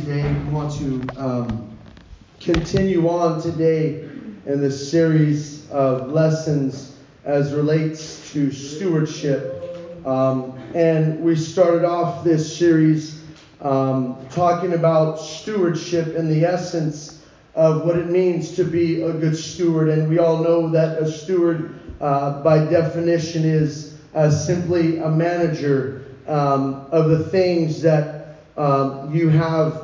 today. We want to um, continue on today in this series of lessons as relates to stewardship. Um, and we started off this series um, talking about stewardship and the essence of what it means to be a good steward. And we all know that a steward, uh, by definition, is uh, simply a manager um, of the things that um, you have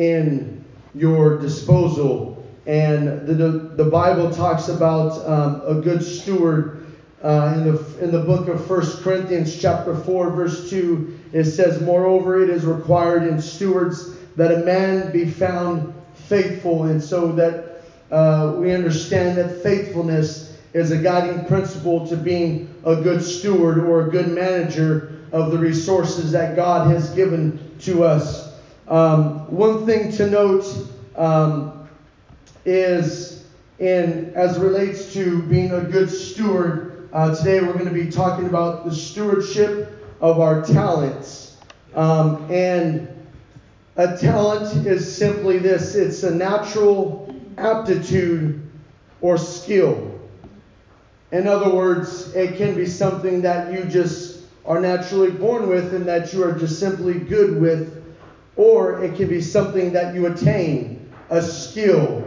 in your disposal. And the, the Bible talks about um, a good steward uh, in, the, in the book of 1 Corinthians, chapter 4, verse 2. It says, Moreover, it is required in stewards that a man be found faithful. And so that uh, we understand that faithfulness is a guiding principle to being a good steward or a good manager of the resources that God has given to us. Um, one thing to note um, is in as relates to being a good steward. Uh, today we're going to be talking about the stewardship of our talents. Um, and a talent is simply this it's a natural aptitude or skill. In other words, it can be something that you just are naturally born with and that you are just simply good with, or it can be something that you attain, a skill.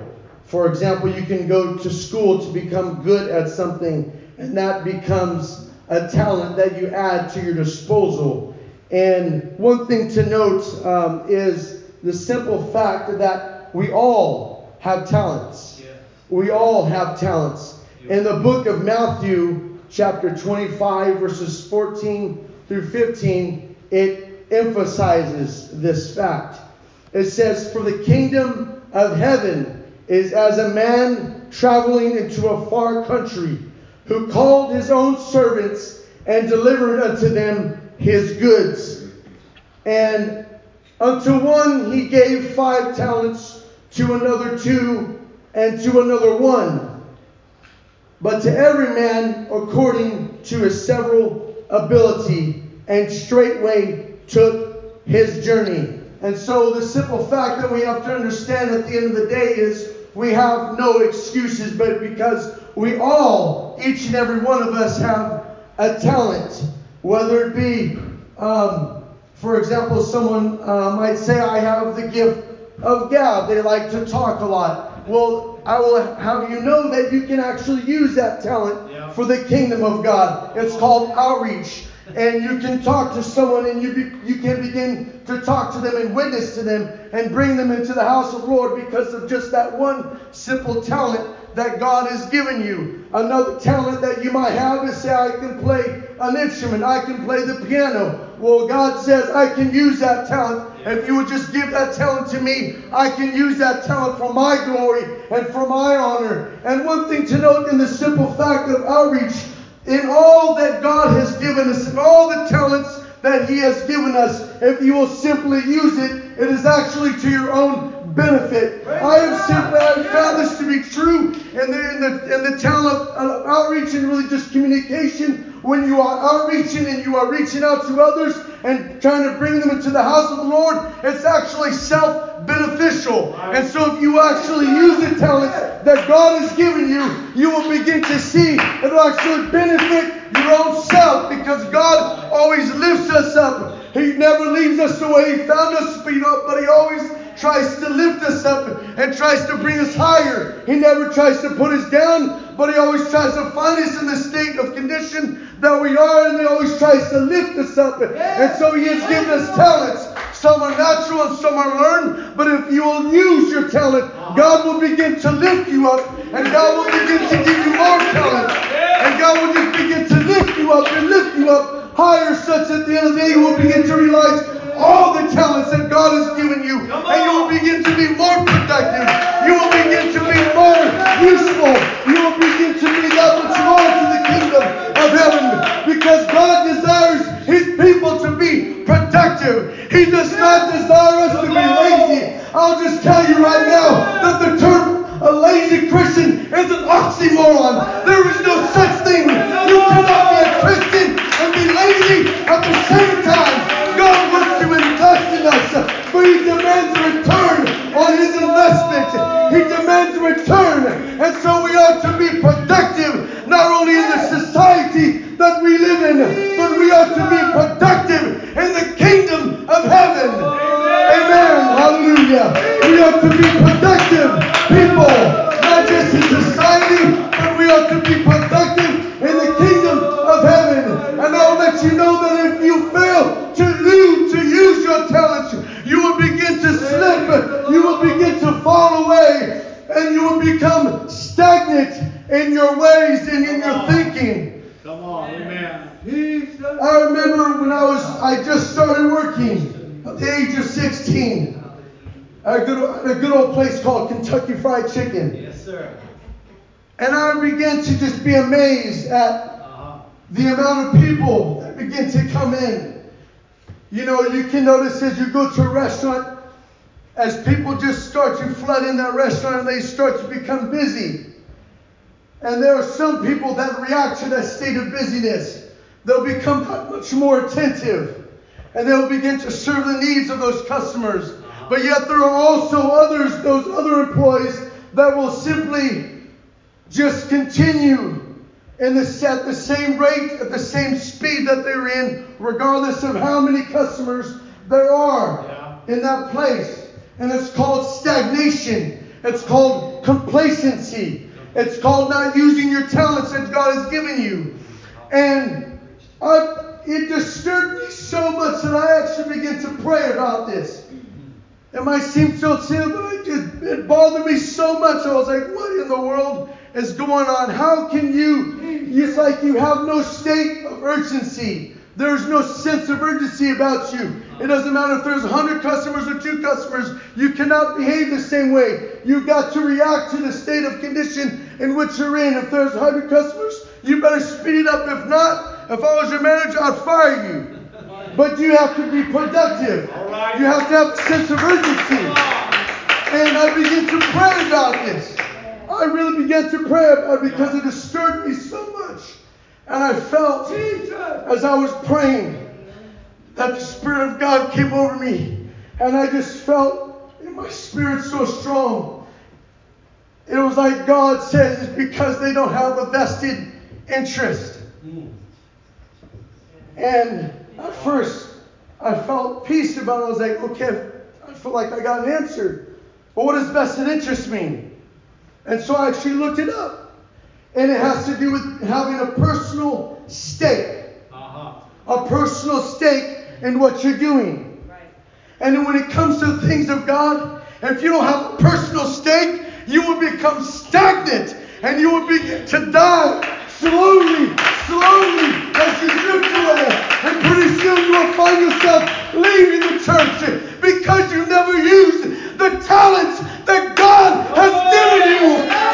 For example, you can go to school to become good at something, and that becomes a talent that you add to your disposal. And one thing to note um, is the simple fact that we all have talents. We all have talents. In the book of Matthew, chapter 25, verses 14 through 15, it emphasizes this fact. It says, For the kingdom of heaven is as a man traveling into a far country, who called his own servants and delivered unto them his goods. And unto one he gave five talents, to another two, and to another one but to every man according to his several ability, and straightway took his journey. And so, the simple fact that we have to understand at the end of the day is we have no excuses, but because we all, each and every one of us, have a talent, whether it be, um, for example, someone uh, might say, I have the gift of gab. They like to talk a lot. Well, I will have you know that you can actually use that talent yeah. for the kingdom of God. It's called outreach. And you can talk to someone and you, be, you can begin to talk to them and witness to them and bring them into the house of Lord because of just that one simple talent that God has given you. Another talent that you might have is say, I can play an instrument, I can play the piano. Well, God says, I can use that talent if you would just give that talent to me, I can use that talent for my glory and for my honor. And one thing to note in the simple fact of outreach, in all that God has given us, in all the talents that He has given us, if you will simply use it, it is actually to your own benefit. I have simply I have found this to be true and the in the in the talent of outreach and really just communication. When you are outreaching and you are reaching out to others, and trying to bring them into the house of the Lord, it's actually self beneficial. And so, if you actually use the talents that God has given you, you will begin to see it'll actually benefit your own self because God always lifts us up. He never leaves us the way He found us, but He always tries to lift us up and tries to bring us higher. He never tries to put us down, but He always tries to find us in the state of condition that we are, and He always tries to lift us up. And so He has given us talents. Some are natural and some are learned, but if you will use your talent, God will begin to lift you up, and God will begin to give you more talent, and God will just begin to lift you up and lift you up higher, such that at the end of the day you will begin to realize all the talents that God has given you, and you will begin to be more productive. You will begin to be more useful. You will begin to be that which you are to the kingdom of heaven, because God desires His people to be productive. He does not desire us to be lazy. I'll just tell you right now that the term a lazy Christian is an oxymoron. There is no such thing. You cannot be a Christian and be lazy at the same time. God wants he demands return on his investment. He demands return. And so we ought to be productive, not only in the society that we live in, but we ought amazed at Uh-huh. the amount of people that begin to come in. You know, you can notice as you go to a restaurant, as people just start to flood in that restaurant and they start to become busy. And there are some people that react to that state of busyness. They'll become that much more attentive and they'll begin to serve the needs of those customers. But yet there are also others, those other employees, that will simply just continue in the at the same rate, at the same speed that they're in, regardless of how many customers there are Yeah. in that place. And it's called stagnation. It's called complacency. It's called not using your talents that God has given you. And I, it disturbed me so much that I actually began to pray about this. It might seem so silly, but it just it bothered me so much. I was like, what in the world is going on? How can you? It's like you have no state of urgency. There's no sense of urgency about you. It doesn't matter if there's 100 customers or two customers. You cannot behave the same way. You've got to react to the state of condition in which you're in. If there's 100 customers, you better speed it up. If not, if I was your manager, I'd fire you. But you have to be productive. You have to have a sense of urgency. And I begin to pray about this. I really began to pray about it because it disturbed me so much. And I felt as I was praying that the Spirit of God came over me. And I just felt in my spirit so strong. It was like God says it's because they don't have a vested interest. And at first, I felt peace about it. I was like, okay, I feel like I got an answer. But what does vested interest mean? And so I actually looked it up. And it has to do with having a personal stake, Uh-huh. a personal stake in what you're doing. Right. And when it comes to things of God, if you don't have a personal stake, you will become stagnant and you will begin to die slowly, slowly as you drift away. And pretty soon you will find yourself leaving the church because you never used the talents that God has given you.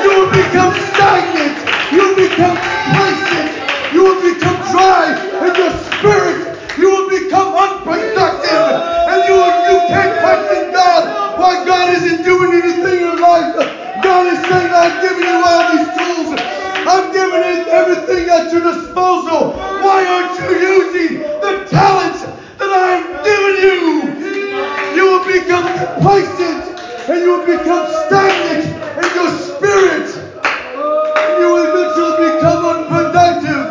You will become stagnant. You will become complacent. You will become dry in your spirit. You will become unproductive. And you, will, you can't question God why God isn't doing anything in your life. God is saying, I've given you all these tools. I've given you everything at your disposal. Why aren't you using the talents that I have given you? You will become complacent and you will become stagnant in your spirit. And you will eventually become unproductive.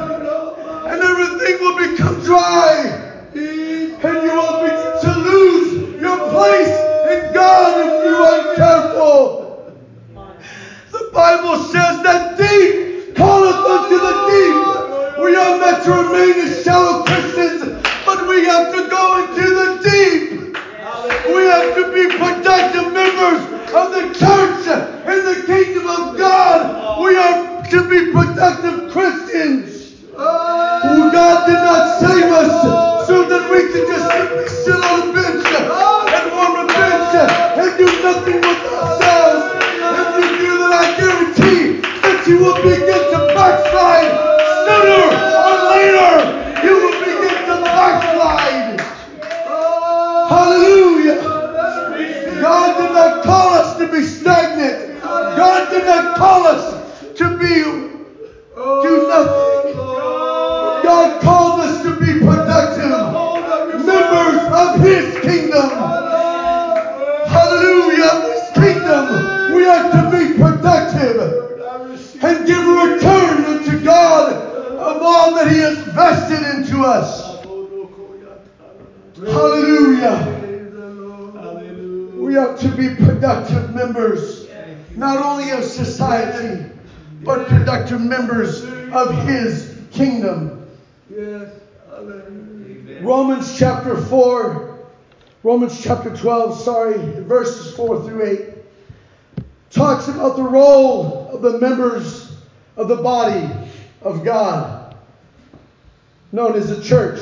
And everything will become dry. And you will begin to lose your place in God if you aren't careful. The Bible says that deep calleth unto the deep. We are meant to remain as shallow Christians, but we have to go into the deep. We have to be productive members of the church in the kingdom of God. We are to be productive productive members of His kingdom. Yes. Romans chapter 4, Romans chapter 12, sorry, verses 4 through 8, talks about the role of the members of the body of God, known as the church.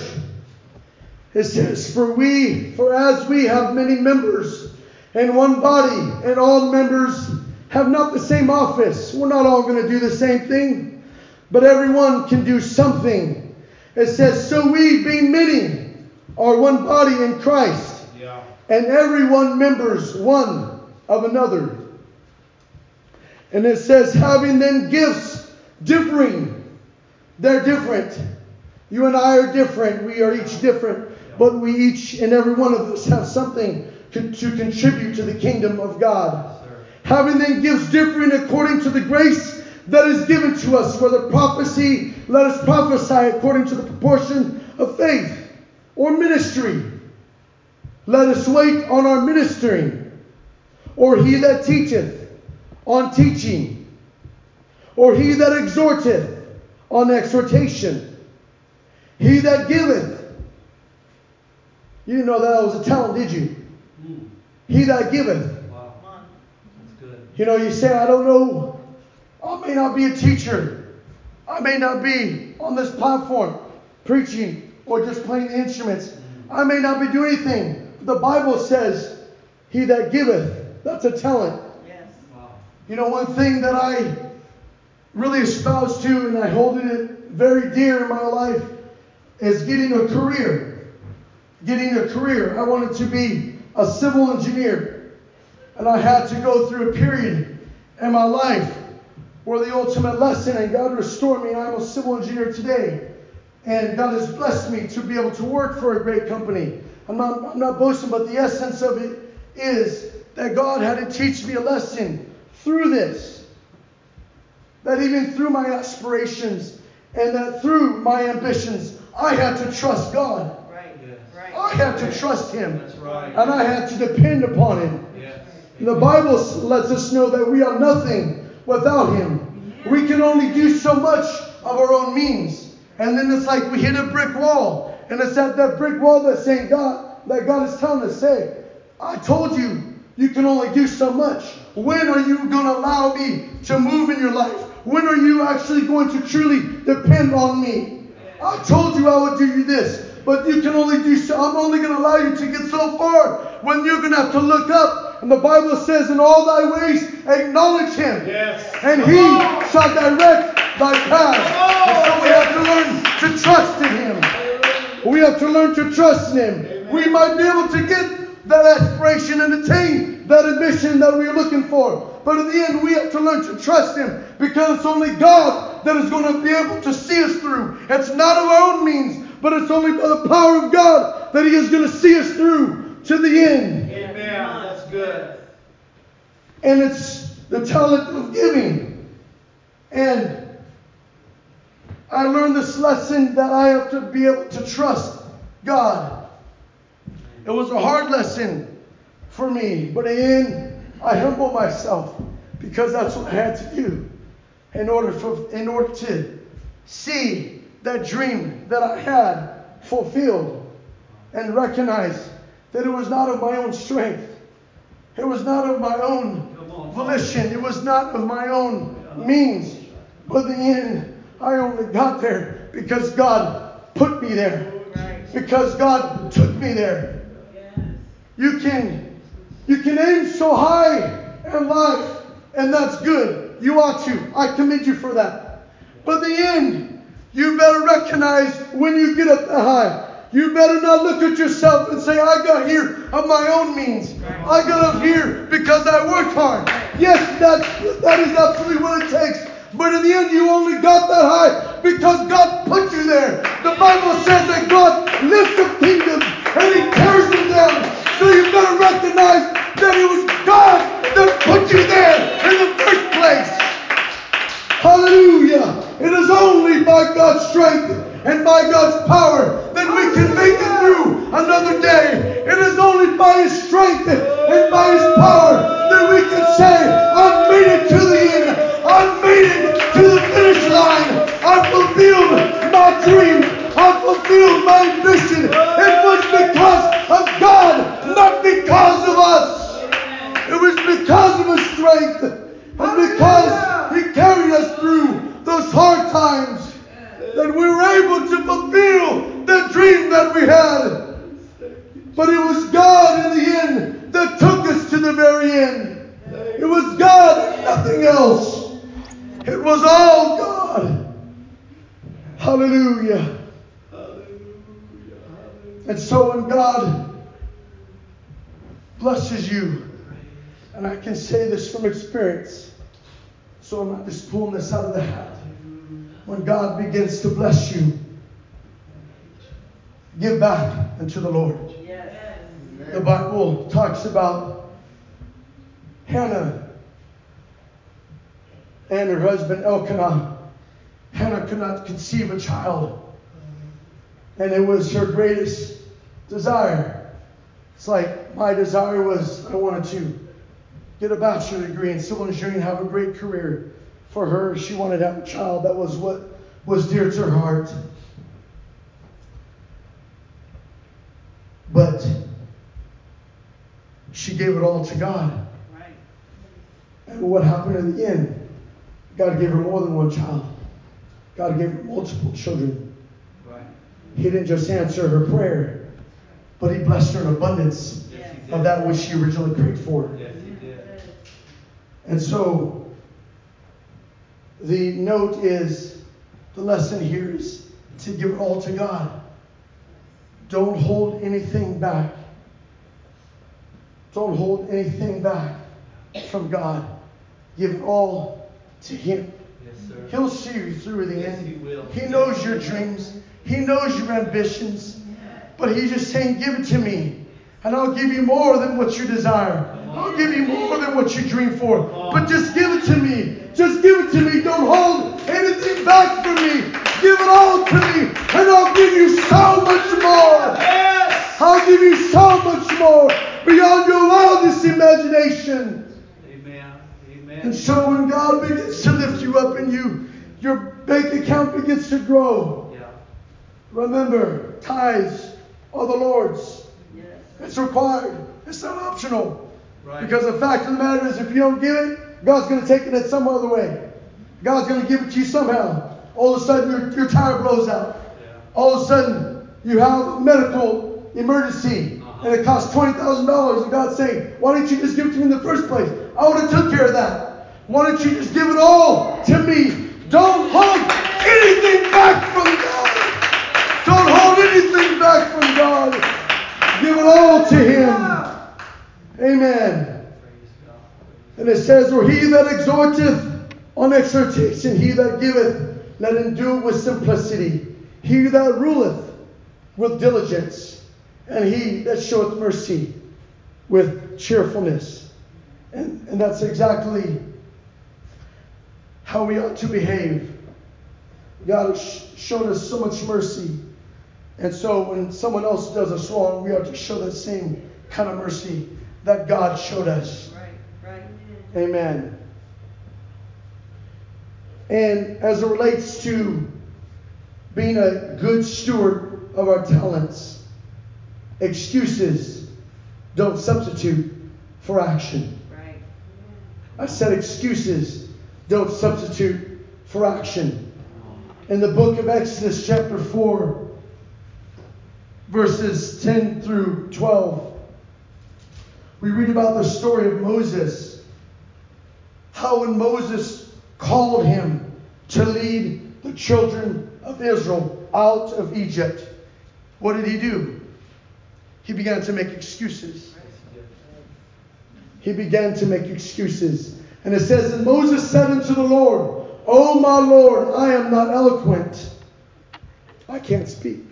It says, For we, for as we have many members in one body, and all members have not the same office, we're not all going to do the same thing, but everyone can do something. It says, So we, being many, are one body in Christ, yeah. and everyone members one of another. And it says, having then gifts differing. They're different. You and I are different. We are each different. But we each and every one of us have something to, to contribute to the kingdom of God. Having then gifts differing according to the grace that is given to us. Whether prophecy, let us prophesy according to the proportion of faith or ministry. Let us wait on our ministering. Or he that teacheth on teaching. Or he that exhorteth on exhortation. He that giveth. You didn't know that I was a talent, did you? Mm. He that giveth. Wow. That's good. You know, you say, I don't know. I may not be a teacher. I may not be on this platform preaching or just playing the instruments. I may not be doing anything. The Bible says, He that giveth, that's a talent. Yes. Wow. You know, one thing that I really espouse to and I hold it very dear in my life is getting a career. Getting a career. I wanted to be a civil engineer. And I had to go through a period in my life where the ultimate lesson, and God restored me, and I'm a civil engineer today. And God has blessed me to be able to work for a great company. I'm not, I'm not boasting, but the essence of it is that God had to teach me a lesson through this. That even through my aspirations and that through my ambitions, I had to trust God. Right. Yes. Right. I had to trust Him. That's right. And I had to depend upon Him. The Bible lets us know that we are nothing without Him. We can only do so much of our own means. And then it's like we hit a brick wall. And it's at that brick wall that's saying, God, that God is telling us, say, I told you, you can only do so much. When are you going to allow me to move in your life? When are you actually going to truly depend on me? I told you I would do you this, but you can only do so. I'm only going to allow you to get so far when you're going to have to look up. And the Bible says, in all thy ways, acknowledge him. Yes. And he shall direct thy path. And so we have to learn to trust in him. We have to learn to trust in him. We might be able to get that aspiration and attain that ambition that we are looking for. But in the end, we have to learn to trust him because it's only God that is going to be able to see us through. It's not of our own means, but it's only by the power of God that he is going to see us through to the end. Amen. Good. And it's the talent of giving. And I learned this lesson that I have to be able to trust God. It was a hard lesson for me, but in I humble myself because that's what I had to do in order for in order to see that dream that I had fulfilled and recognize that it was not of my own strength. It was not of my own volition. It was not of my own means. But the end I only got there because God put me there. Because God took me there. You can you can aim so high in life, and that's good. You ought to. I commend you for that. But the end, you better recognize when you get up high. You better not look at yourself and say, I got here of my own means. I got up here because I worked hard. Yes, that's, that is absolutely what it takes. But in the end, you only got that high because God put you there. The Bible says that God lifts up kingdoms and he tears them down. So you better recognize that it was God that put you there in the first place. Hallelujah. It is only by God's strength and by God's power that we can make it through another day. It is only by His strength and by His power that we can say, I've made it to the end. I've made it to the finish line. I've fulfilled my dream. I've fulfilled my mission. It was because of God, not because of us. Out of the. When God begins to bless you, give back unto the Lord. Yes. The Bible talks about Hannah and her husband Elkanah. Hannah could not conceive a child, and it was her greatest desire. It's like my desire was I wanted to get a bachelor degree in civil engineering, have a great career. For her, she wanted to have a child. That was what was dear to her heart. But she gave it all to God. Right. And what happened in the end? God gave her more than one child. God gave her multiple children. Right. He didn't just answer her prayer, but He blessed her in abundance yes, of that which she originally prayed for. Yes, He did. And so, the note is the lesson here is to give it all to God. Don't hold anything back. Don't hold anything back from God. Give it all to Him. Yes, He'll see you through the yes, end. He, will. he knows your dreams. He knows your ambitions. But He's just saying, Give it to me. And I'll give you more than what you desire. I'll give you more than what you dream for. But just give it to me. Just give it to me. Don't hold anything back from me. Give it all to me. And I'll give you so much more. Yes. I'll give you so much more beyond your wildest imagination. Amen. Amen. And so when God begins to lift you up and you your bank account begins to grow. Yeah. Remember, tithes are the Lord's. Yes. It's required. It's not optional. Right. Because the fact of the matter is, if you don't give it, God's going to take it in some other way. God's going to give it to you somehow. All of a sudden, your, your tire blows out. Yeah. All of a sudden, you have a medical emergency, Uh-huh. and it costs twenty thousand dollars. And God's saying, "Why didn't you just give it to me in the first place? I would have took care of that. Why don't you just give it all to me? Don't hold anything back from God. Don't hold anything back from God. Give it all to Him." Amen. And it says, Or he that exhorteth on exhortation, he that giveth, let him do it with simplicity. He that ruleth with diligence, and he that showeth mercy with cheerfulness. And, and that's exactly how we ought to behave. God has shown us so much mercy. And so when someone else does us wrong, we ought to show that same kind of mercy that God showed us. Right, right. Amen. And as it relates to being a good steward of our talents, excuses don't substitute for action. Right. I said excuses don't substitute for action. In the book of Exodus, chapter 4, verses 10 through 12, we read about the story of Moses. How when Moses called him to lead the children of Israel out of Egypt, what did he do? He began to make excuses. He began to make excuses. And it says, And Moses said unto the Lord, O my Lord, I am not eloquent. I can't speak.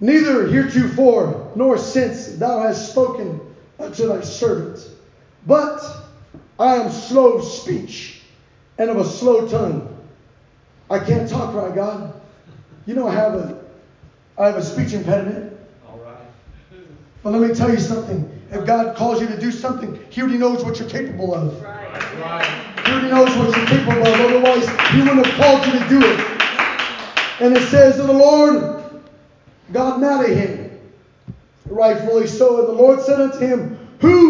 Neither heretofore nor since thou hast spoken unto thy servant. But I am slow of speech and of a slow tongue. I can't talk right, God. You know I have a I have a speech impediment. All right. But let me tell you something. If God calls you to do something, He already knows what you're capable of. Right. Right. He already knows what you're capable of. Otherwise, He wouldn't have called you to do it. And it says that the Lord got mad at him. Rightfully so. And the Lord said unto him,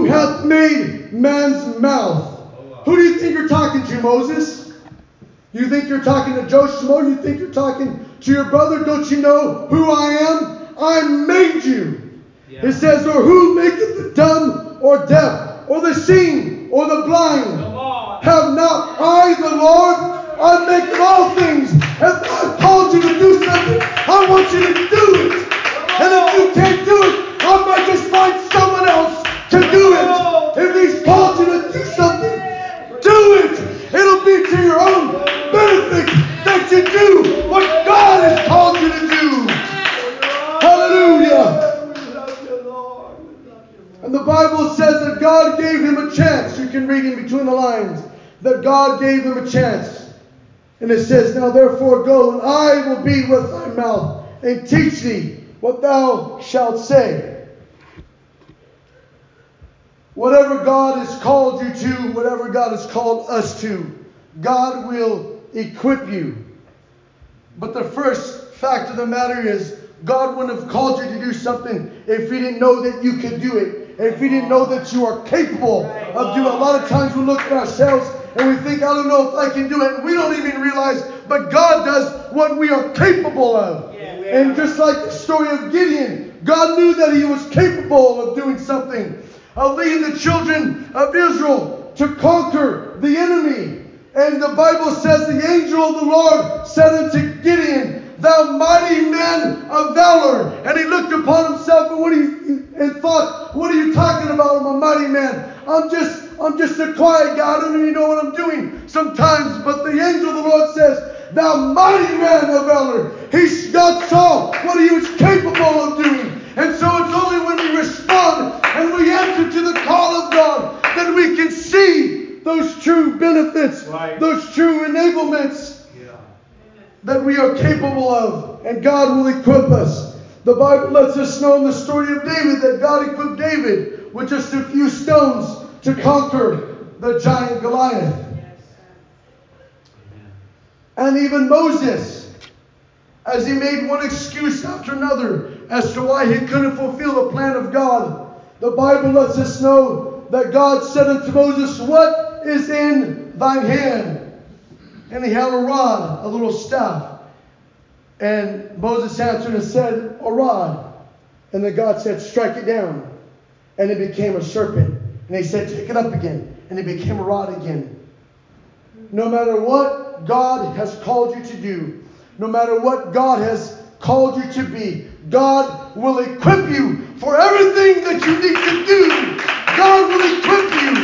Who hath made man's mouth? Who do you think you're talking to, Moses? You think you're talking to Joe Schmo? You think you're talking to your brother? Don't you know who I am? I made you. Yeah. It says, or who maketh the dumb or deaf, or the seeing, or the blind? Have not I the Lord? I make all things. If I called you to do something, I want you to do it. And if you can't do it, I might just find someone else to do he's called you to do something, do it. It'll be to your own benefit that you do what God has called you to do. Hallelujah. And the Bible says that God gave him a chance. You can read in between the lines that God gave him a chance. And it says, Now therefore go, and I will be with thy mouth, and teach thee what thou shalt say. Whatever God has called you to, whatever God has called us to, God will equip you. But the first fact of the matter is, God wouldn't have called you to do something if He didn't know that you could do it. If He didn't know that you are capable of doing it. A lot of times we look at ourselves and we think, I don't know if I can do it. And we don't even realize, but God does what we are capable of. And just like the story of Gideon, God knew that he was capable of doing something, of leading the children of Israel to conquer the enemy. And the Bible says the angel of the Lord said unto Gideon, Thou mighty man of valor. And he looked upon himself and what he and thought, What are you talking about? I'm a mighty man. I'm just I'm just a quiet guy. I don't even know what I'm doing sometimes. But the angel of the Lord says, Thou mighty man of valor. He God saw what he was capable of doing. And so it's only when we respond and we answer to the call of God that we can see those true benefits, Right. those true enablements Yeah. that we are capable of, and God will equip us. The Bible lets us know in the story of David that God equipped David with just a few stones to conquer the giant Goliath. And even Moses, as he made one excuse after another as to why he couldn't fulfill the plan of God, the Bible lets us know that God said unto Moses, What is in thine hand? And he held a rod, a little staff. And Moses answered and said, A rod. And then God said, Strike it down. And it became a serpent. And he said, Take it up again. And it became a rod again. No matter what God has called you to do, no matter what God has called you to be, God will equip you for everything that you need to do. God will equip you.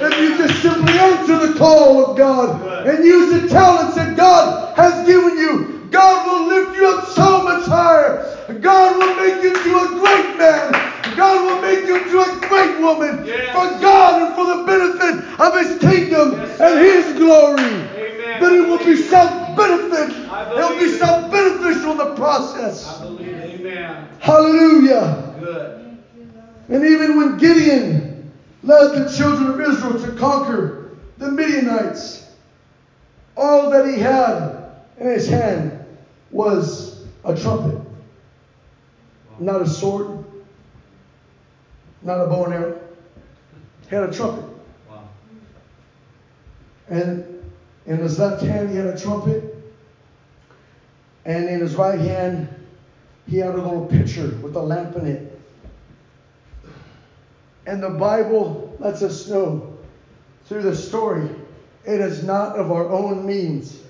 If you just simply answer the call of God and use the talents that God has given you, God will lift you up so much higher. God will make you into a great man. God will make you into a great woman Yes. for God and for the benefit of His kingdom Yes, and. His glory. But it will be self benefit. It will be self beneficial in the process. I believe. Amen. Hallelujah. Good. And even when Gideon led the children of Israel to conquer the Midianites, all that he had in his hand was a trumpet. Not a sword, not a bow and arrow. He had a trumpet. Wow. And in his left hand, he had a trumpet. And in his right hand, he had a little pitcher with a lamp in it. And the Bible lets us know through the story, it is not of our own means,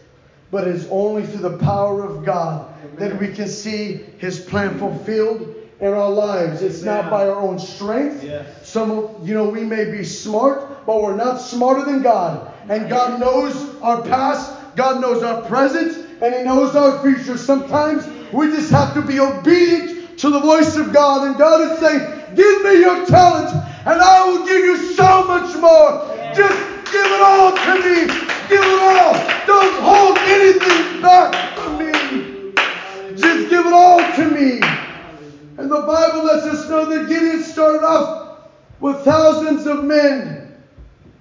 but it is only through the power of God that we can see his plan fulfilled in our lives. It's not by our own strength. Yes. Some of you know we may be smart, but we're not smarter than God. And God knows our past, God knows our present, and He knows our future. Sometimes we just have to be obedient to the voice of God. And God is saying, Give me your talent, and I will give you so much more. Just give it all to me. Give it all. Don't hold anything back from me. Just give it all to me. And the Bible lets us know that Gideon started off with thousands of men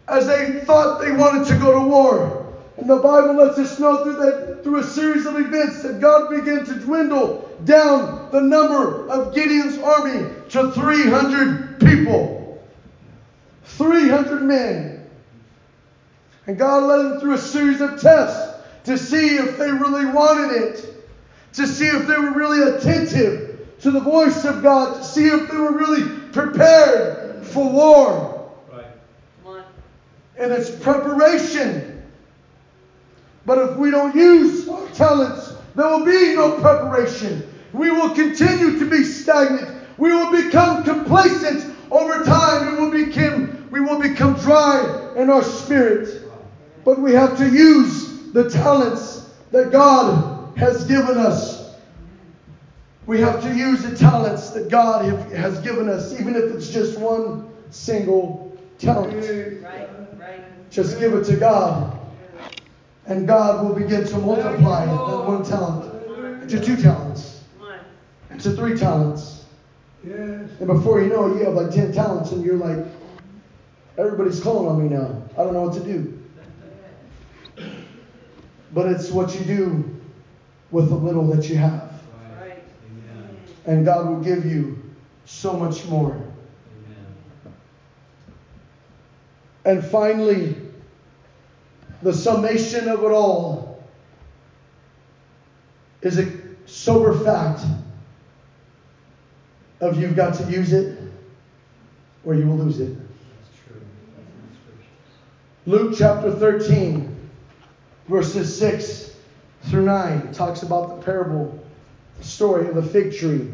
as they thought they wanted to go to war. And the Bible lets us know through that through a series of events that God began to dwindle down the number of Gideon's army to 300 people. 300 men. And God led them through a series of tests to see if they really wanted it, to see if they were really attentive to the voice of God, to see if they were really prepared for war. And it's preparation. But if we don't use our talents, there will be no preparation. We will continue to be stagnant. We will become complacent over time. We will become, we will become dry in our spirit. But we have to use the talents that God has given us. We have to use the talents that God have- has given us, even if it's just one single talent. Right. Just give it to God. And God will begin to multiply that one talent into two talents, into three talents. And before you know it, you have like 10 talents, and you're like, everybody's calling on me now. I don't know what to do. But it's what you do with the little that you have. And God will give you so much more. And finally, the summation of it all is a sober fact of you've got to use it or you will lose it. Luke chapter 13, verses 6 through 9 talks about the parable, the story of the fig tree.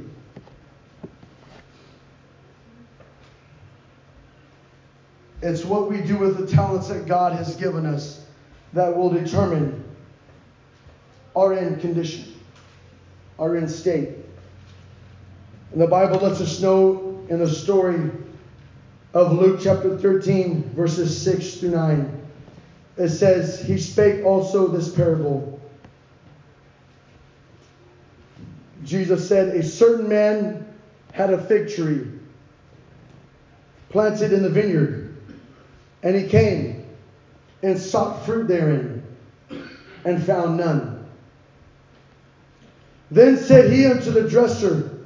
It's what we do with the talents that God has given us that will determine our end condition, our end state. And the Bible lets us know in the story of Luke chapter 13, verses 6 through 9. It says, He spake also this parable. Jesus said, A certain man had a fig tree planted in the vineyard. And he came and sought fruit therein, and found none. Then said he unto the dresser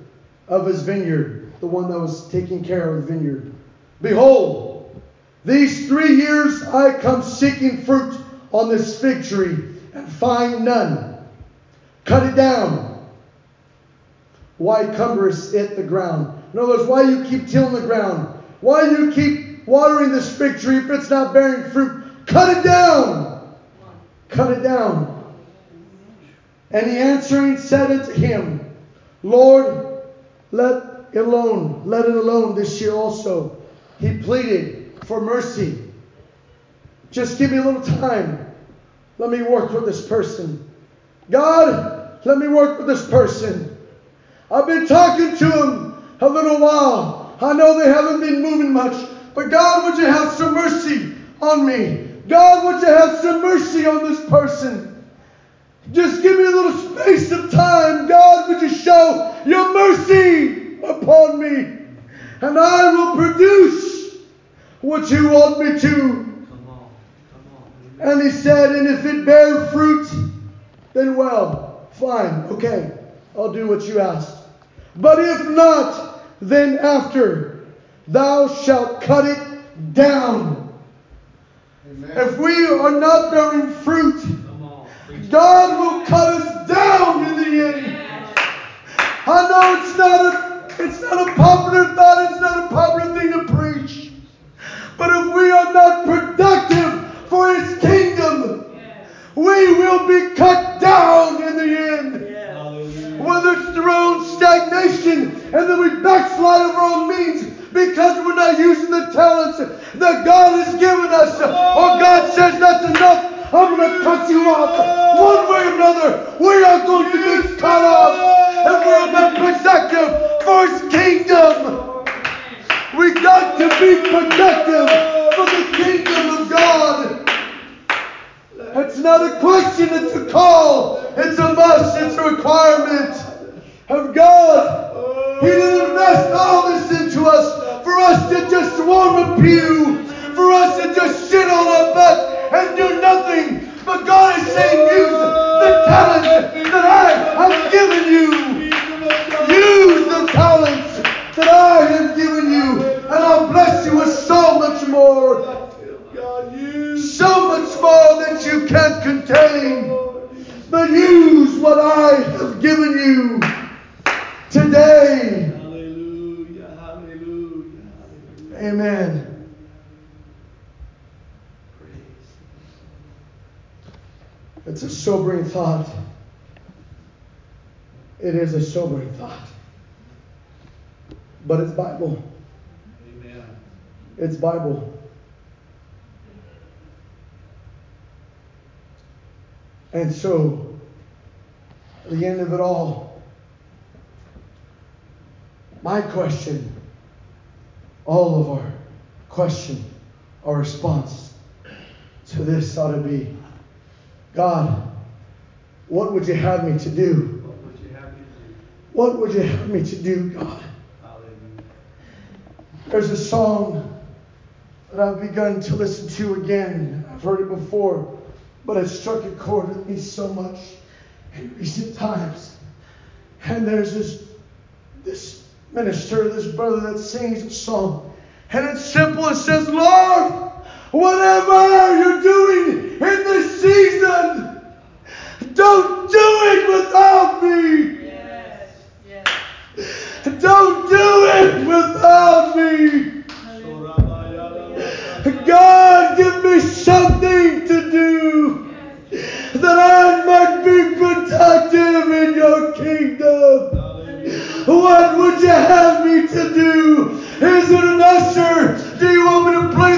of his vineyard, the one that was taking care of the vineyard, Behold, these three years I come seeking fruit on this fig tree, and find none. Cut it down. Why cumberest it the ground? In other words, why you keep tilling the ground? Why you keep watering this fig tree if it's not bearing fruit? Cut it down. Cut it down. And he answering said unto him, Lord, let it alone, let it alone this year also. He pleaded for mercy. Just give me a little time. Let me work with this person. God, let me work with this person. I've been talking to him a little while. I know they haven't been moving much, but God, would you have some mercy on me? God, would you have some mercy on this person? Just give me a little space of time. God, would you show your mercy upon me? And I will produce what you want me to. Come on. Come on. And he said, And if it bear fruit, then well, fine, okay, I'll do what you asked. But if not, then after, thou shalt cut it down. If we are not bearing fruit, Come on. Preach. God will cut us down in the end. I know it's not a it's not a popular thought, it's not a popular thing to preach. But if we are not productive for his kingdom, we will be cut down in the end. Whether it's through our own stagnation and then we backslide of our own means because we're not using the talents that God has given us, or God says that's enough. I'm going to cut you off. One way or another, we are going to be cut off And we are not productive for His kingdom. We got to be productive for the kingdom of God. It's not a question, it's a call. It's a must, it's a requirement of God. He didn't invest all this into us for us to just warm a pew, for us to just sit on our butts and do nothing. But God is saying, use the talents that I have given you. Use the talents that I have given you, and I'll bless you with so much more. So much more that you can't contain. But use what I have given you today. Amen. It's a sobering thought. It is a sobering thought. But it's Bible. Amen. It's Bible. And so, at the end of it all, my question, all of our question, our response to this ought to be God, what would you have me to do? What would you have me to do? What would you have me to do, God? Hallelujah. There's a song that I've begun to listen to again. I've heard it before, but it struck a chord with me so much in recent times. And there's this this minister, this brother that sings a song. And it's simple. It says, Lord, whatever you're doing in this season, don't do it without me. Yes. Yes. Don't do it without me. God, give me something to do that I might be productive in your kingdom. What would you have me to do? Is it an usher? Do you want me to play